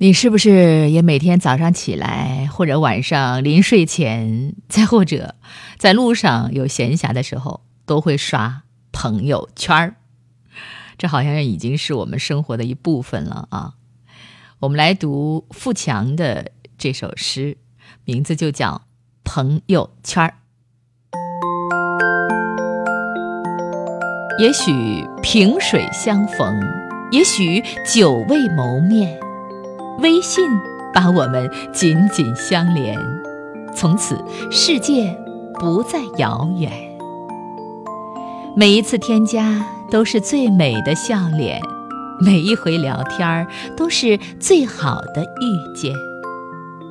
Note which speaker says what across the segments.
Speaker 1: 你是不是也每天早上起来，或者晚上临睡前，再或者在路上有闲暇的时候，都会刷朋友圈儿？这好像已经是我们生活的一部分了啊！我们来读富强的这首诗，名字就叫《朋友圈儿》。也许萍水相逢，也许久未谋面。微信把我们紧紧相连，从此世界不再遥远。每一次添加都是最美的笑脸，每一回聊天都是最好的遇见。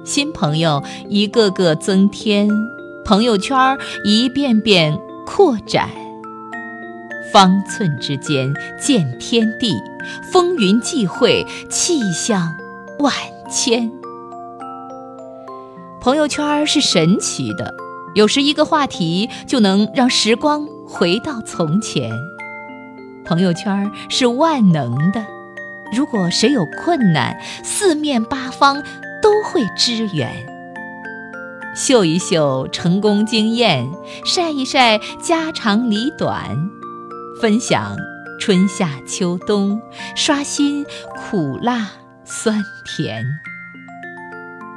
Speaker 1: 新朋友一个个增添，朋友圈一遍遍扩展。方寸之间见天地，风云际会气象。万千朋友圈是神奇的，有时一个话题就能让时光回到从前。朋友圈是万能的，如果谁有困难，四面八方都会支援。秀一秀成功经验，晒一晒家长里短，分享春夏秋冬，刷新苦辣。酸甜，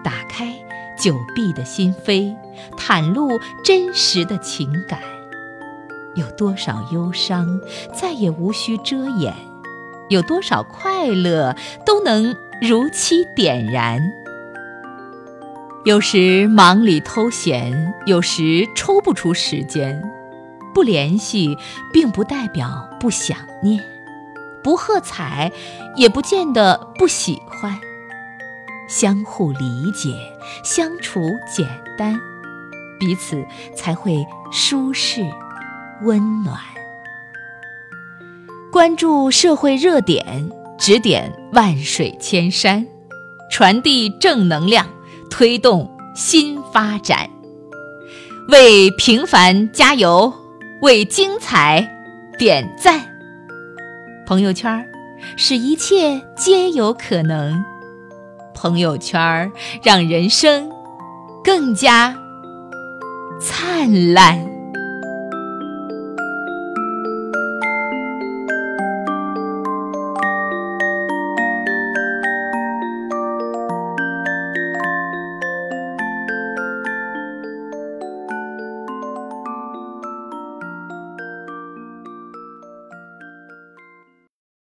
Speaker 1: 打开久闭的心扉，袒露真实的情感。有多少忧伤再也无需遮掩，有多少快乐都能如期点燃。有时忙里偷闲，有时抽不出时间。不联系，并不代表不想念。不喝彩，也不见得不喜欢。相互理解，相处简单，彼此才会舒适温暖。关注社会热点，指点万水千山，传递正能量，推动新发展。为平凡加油，为精彩点赞。朋友圈使一切皆有可能，朋友圈让人生更加灿烂。